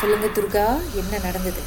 சொல்லுங்க துர்கா என்ன நடந்தது?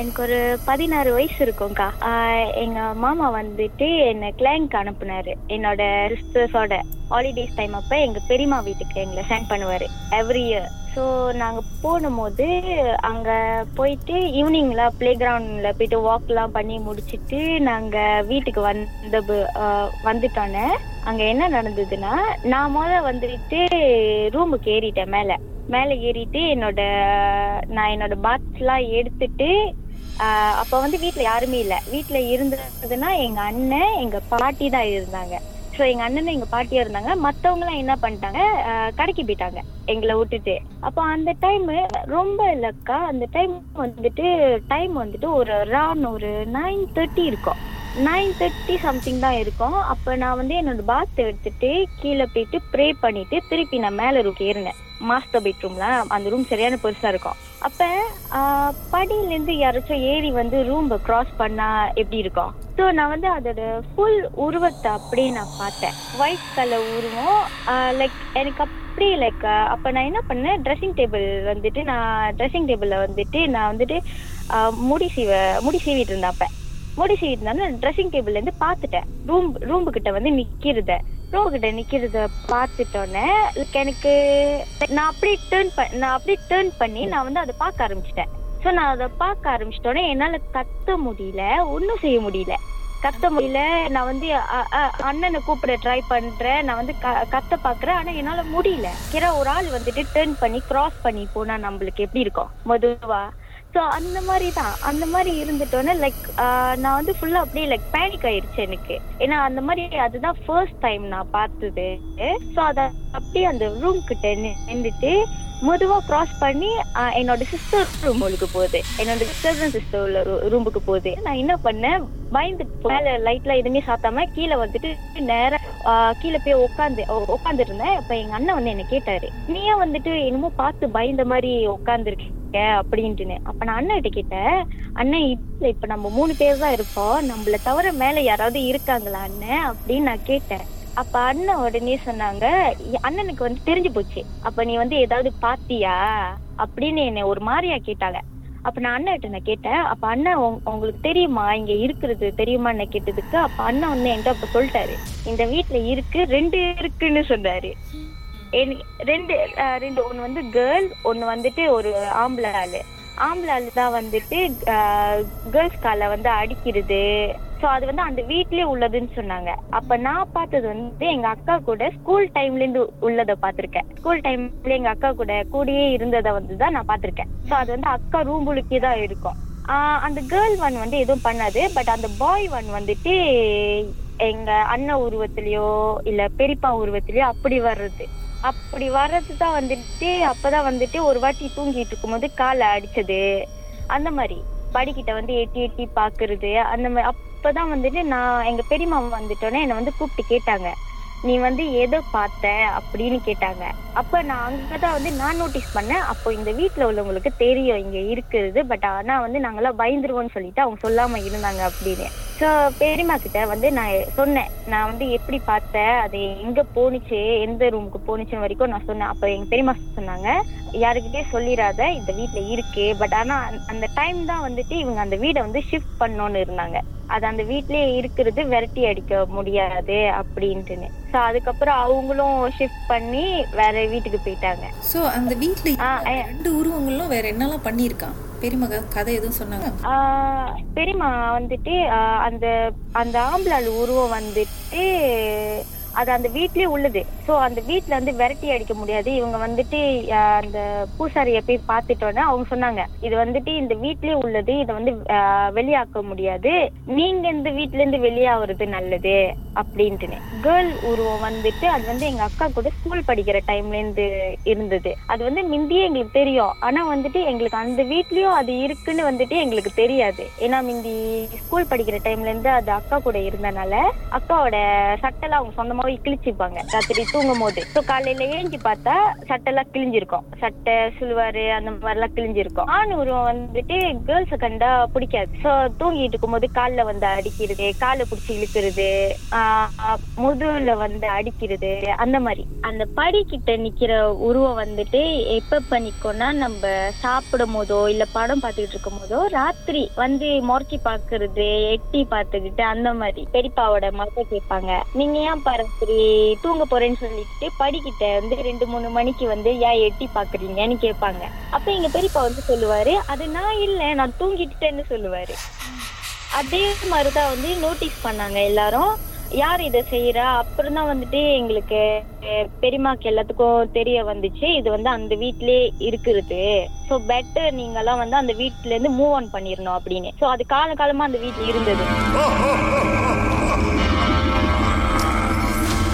எனக்கு ஒரு பதினாறு வயசு இருக்கும்க்கா. எங்கள் எங்க மாமா வந்துட்டு என்னை கிளைங்க் அனுப்புனாரு. என்னோட ரிஸ்டர்ஸோட ஹாலிடேஸ் டைம் அப்ப எங்க பெரியம்மா வீட்டுக்கு எங்களை சென்ட் பண்ணுவாரு எவ்ரி இயர் ஸோ நாங்கள் போகும்போது அங்கே போயிட்டு ஈவினிங்கில் பிளே கிரவுண்டில் போயிட்டு வாக்லாம் பண்ணி முடிச்சுட்டு நாங்கள் வீட்டுக்கு வந்த வந்துட்டோன்னே அங்கே என்ன நடந்ததுன்னா நான் முதல்ல வந்துட்டு ரூமுக்கு ஏறிட்டேன் மேலே. மேலே ஏறிட்டு என்னோட நான் என்னோட பாத்ஸ்லாம் எடுத்துட்டு அப்ப வந்து வீட்டில் யாருமே இல்ல. வீட்டில் இருந்ததுன்னா எங்க அண்ணன் எங்க பாட்டி தான் இருந்தாங்க. ஸோ எங்க அண்ணனும் எங்க பாட்டியா இருந்தாங்க. மத்தவங்க எல்லாம் என்ன பண்ணிட்டாங்க? கடைக்கு போயிட்டாங்க. எங்களை விட்டுட்டு. அப்போ அந்த டைம் ரொம்ப இல்லக்கா. அந்த டைம் வந்துட்டு டைம் வந்துட்டு ஒரு ரான் ஒரு நைன் தேர்ட்டி இருக்கும். நைன் தேர்ட்டி சம்திங் தான் இருக்கும். அப்போ நான் வந்து என்னோட பாத் எடுத்துட்டு கீழே போயிட்டு ப்ரே பண்ணிட்டு திருப்பி நான் மேலே ரூம் ஏறினேன். மாஸ்டர் பெட்ரூம்ல அந்த ரூம் சரியான பெருசா இருக்கும். அப்ப படியிலேருந்து யாராச்சும் ஏறி வந்து ரூம் கிராஸ் பண்ணா எப்படி இருக்கும்? ஸோ நான் வந்து அதோட ஃபுல் உருவத்தை அப்படியே நான் பார்த்தேன். ஒயிட் கலர் உருவம் லைக் எனக்கு அப்படியே லைக் அப்போ நான் என்ன பண்ணேன்? ட்ரெஸ்ஸிங் டேபிள் வந்துட்டு நான் ட்ரெஸ்ஸிங் டேபிளில் வந்துட்டு நான் வந்துட்டு முடி சீவ முடி சீவிட்டு இருந்தேன் அப்போ. முடி சீவிட்டு இருந்தாலும் ட்ரெஸ்ஸிங் டேபிள்லேருந்து பார்த்துட்டேன். ரூம் ரூம்புக்கிட்ட வந்து நிக்கிறத. ரூம் கிட்ட நிக்கிறத பார்த்துட்டோன்னே எனக்கு நான் அப்படியே டேர்ன் நான் அப்படியே டேர்ன் பண்ணி நான் வந்து அதை பார்க்க ஆரம்பிச்சிட்டேன். ஸோ நான் அதை பார்க்க ஆரம்பிச்சிட்டோன்னே என்னால் கத்த முடியல ஒன்றும் செய்ய முடியல. கத்த முடியல நான் வந்து அண்ணனை கூப்பிட ட்ரை பண்றேன் நான் வந்து க- கத்த பாக்குறேன் ஆனா என்னால முடியல. கிற ஒரு ஆள் வந்துட்டு டேர்ன் பண்ணி கிராஸ் பண்ணி போனா நம்மளுக்கு எப்படி இருக்கும்? மதுவா? ஸோ அந்த மாதிரி தான். அந்த மாதிரி இருந்துட்டோன்னே லைக் uh, நான் வந்து ஃபுல்லாக அப்படியே லைக் பேனிக் ஆயிடுச்சு எனக்கு. ஏன்னா அந்த மாதிரி அதுதான் ஃபர்ஸ்ட் டைம் நான் பார்த்தது. ஸோ அதை அப்படியே அந்த ரூம் கிட்ட நின்றுட்டு நின்னுட்டு மெதுவா கிராஸ் பண்ணி uh, என்னோட சிஸ்டர் ரூமுக்கு போகுது. என்னோட சிஸ்டர் சிஸ்டர் உள்ள ரூமுக்கு போகுது. நான் என்ன பண்ணேன்? பயந்து மேல லைட்லாம் எதுவுமே சாத்தாம கீழே வந்துட்டு நேராக uh, கீழே போய் உட்காந்து உட்காந்துருந்தேன் அப்போ அப்ப எங்க அண்ணன் வந்து என்ன கேட்டாரு. நீயே வந்துட்டு என்னமோ பார்த்து பயந்த மாதிரி இருக்க அப்படின்ட்டுன்னு. அப்ப நான் அண்ணன் கிட்ட கேட்டேன் அண்ணன் இல்ல இப்ப நம்ம மூணு பேர் தான் இருக்கோம். நம்மள தவிர மேல யாராவது இருக்காங்களா அண்ணன் அப்படின்னு நான் கேட்டேன். அப்ப அண்ணன் உடனே சொன்னாங்க அண்ணனுக்கு வந்து தெரிஞ்சு போச்சு. அப்ப நீ வந்து ஏதாவது பாத்தியா? அப்படின்னு என்னை ஒரு மாதிரியா கேட்டாங்க. அப்ப நான் அண்ணன் நான் கேட்டேன் அப்ப அண்ணன் உங்களுக்கு தெரியுமா? இங்க இருக்கிறது தெரியுமா? என்ன கேட்டதுக்கு அப்ப அண்ணன் வந்து என்கிட்ட அப்ப சொல்லிட்டாரு. இந்த வீட்டில் இருக்கு ரெண்டு இருக்குன்னு சொன்னாரு. ரெண்டு ரெண்டு ஒன்று வந்து கேர்ள் ஒன்று வந்துட்டு ஒரு ஆம்பளை ஆள் ஆம்பளை ஆள் தான் வந்துட்டு கேர்ள்ஸ் காலை வந்து அடிக்கிறது. ஸோ அது வந்து அந்த வீட்லேயே உள்ளதுன்னு சொன்னாங்க. அப்போ நான் பார்த்தது வந்து எங்கள் அக்கா கூட ஸ்கூல் டைம்லேருந்து உள்ளதை பார்த்துருக்கேன். ஸ்கூல் டைம்ல எங்கள் அக்கா கூட கூடயே இருந்ததை வந்து தான் நான் பார்த்துருக்கேன். ஸோ அது வந்து அக்கா ரூம்புலுக்கே தான் இருக்கும். அந்த கேர்ள் ஒன் வந்து எதுவும் பண்ணாது. பட் அந்த பாய் ஒன் வந்துட்டு எங்க அண்ணன் உருவத்திலயோ இல்ல பெரியப்பா உருவத்திலயோ அப்படி வர்றது. அப்படி வர்றது தான் வந்துட்டு அப்பதான் வந்துட்டு ஒரு வாட்டி தூங்கிட்டு இருக்கும்போது காலை அடிச்சது. அந்த மாதிரி. படிக்கிட்ட வந்து எட்டி எட்டி பாக்குறது. அந்த மாதிரி அப்பதான் வந்துட்டு நான் எங்க பெரியம்மா வந்துட்டோன்னே என்னை வந்து கூப்பிட்டு கேட்டாங்க. நீ வந்து எதை பார்த்த? அப்படின்னு கேட்டாங்க. அப்ப நான் அங்கதான் வந்து நான் நோட்டீஸ் பண்ணேன். அப்போ இந்த வீட்டுல உள்ளவங்களுக்கு தெரியும் இங்க இருக்கிறது பட் ஆனா வந்து நாங்கெல்லாம் பயந்துருவோம்னு சொல்லிட்டு அவங்க சொல்லாம இருந்தாங்க அப்படின்னு. ஸோ பெரியம்மா கிட்ட வந்து நான் சொன்னேன். நான் வந்து எப்படி பார்த்தேன் அது எங்க போணுச்சு எந்த ரூமுக்கு போணுச்சுன்னு வரைக்கும் நான் சொன்னேன். அப்ப எங்க பெரியம்மா சொன்னாங்க யாருக்கிட்டே சொல்லிடாத இந்த வீட்ல இருக்கு. பட் ஆனா அந்த- டைம் தான் வந்துட்டு இவங்க அந்த வீடை வந்து ஷிஃப்ட் பண்ணோன்னு இருந்தாங்க. அது அந்த வீட்லயே இருக்கிறது விரட்டி அடிக்க முடியாது அப்படின்ட்டுன்னு. ஸோ அதுக்கப்புறம் அவங்களும் ஷிஃப்ட் பண்ணி வேற வீட்டுக்கு போயிட்டாங்க. சோ அந்த ஆ. ரெண்டு உருவங்களும் வேற என்னெல்லாம் பண்ணியிருக்கான் பெரியம்மா கதை எதுவும் சொன்னாங்க? ஆஹ் பெரியம்மா வந்துட்டு அந்த அந்த ஆம்பளாள் உருவம் வந்துட்டு அது அந்த வீட்லயே உள்ளது. ஸோ அந்த வீட்டில் வந்து விரட்டி அடிக்க முடியாது. இவங்க வந்துட்டு அந்த பூசாரியை போய் பார்த்துட்டோன்னே அவங்க சொன்னாங்க இது வந்துட்டு இந்த வீட்லயே உள்ளது இதை வந்து வெளியாக்க முடியாது. நீங்க இந்த வீட்ல இருந்து வெளியாகிறது நல்லது அப்படின்ட்டுன்னு கேர்ள் உருவம் வந்துட்டு அது வந்து எங்க அக்கா கூட ஸ்கூல் படிக்கிற டைம்ல இருந்து இருந்தது. அது வந்து முந்தியே எங்களுக்கு தெரியும். ஆனா வந்துட்டு எங்களுக்கு அந்த வீட்லயும் அது இருக்குன்னு வந்துட்டு எங்களுக்கு தெரியாது. ஏன்னா முந்தி ஸ்கூல் படிக்கிற டைம்ல இருந்து அது அக்கா கூட இருந்தனால அக்காவோட சட்டெல்லாம் அவங்க போய் கிழிச்சுப்பாங்க. ராத்திரி தூங்கும் போது ஸோ காலையில ஏஞ்சி பார்த்தா சட்டெல்லாம் கிழிஞ்சிருக்கும். சட்டை சுல்வாரு அந்த மாதிரிலாம் கிழிஞ்சிருக்கும். ஆண் உருவம் வந்துட்டு கேர்ள்ஸை கண்டா பிடிக்காது. ஸோ தூங்கிட்டு இருக்கும்போது காலில் வந்து அடிக்கிறது காலை பிடிச்சி இழுக்கிறது ஆஹ் முதுகுல வந்து அடிக்கிறது அந்த மாதிரி. அந்த படிக்கிட்ட நிக்கிற உருவம் வந்துட்டு எப்ப நிக்கும்னா நம்ம சாப்பிடும் போதோ இல்ல படம் பார்த்துக்கிட்டு இருக்கும் போதோ ராத்திரி வந்து முறைச்சி பாக்குறது எட்டி பார்த்துக்கிட்டு அந்த மாதிரி. பெரியப்பாவோட மக கேட்பாங்க நீங்க ஏன் சரி தூங்க போறேன்னு சொல்லிட்டு படிக்கிட்ட வந்து ரெண்டு மூணு மணிக்கு வந்து ஏன் எட்டி பாக்குறீங்கன்னு கேட்பாங்க. அப்ப எங்க பெரியப்பா வந்து சொல்லுவாரு அது நான் இல்ல நான் தூங்கிட்டேன்னு சொல்லுவாரு. அதே மாதிரிதான் வந்து நோட்டீஸ் பண்ணாங்க எல்லாரும். யார் இதை செய்யறா அப்புறம் தான் வந்துட்டு எங்களுக்கு பெரியமாக்கு எல்லாத்துக்கும் தெரிய வந்துச்சு. இது வந்து அந்த வீட்லயே இருக்கிறது. ஸோ பெட்டர் நீங்கெல்லாம் வந்து அந்த வீட்ல இருந்து மூவ் ஆன் பண்ணிடணும் அப்படின்னு. ஸோ அது கால காலமா அந்த வீட்டில் இருந்தது.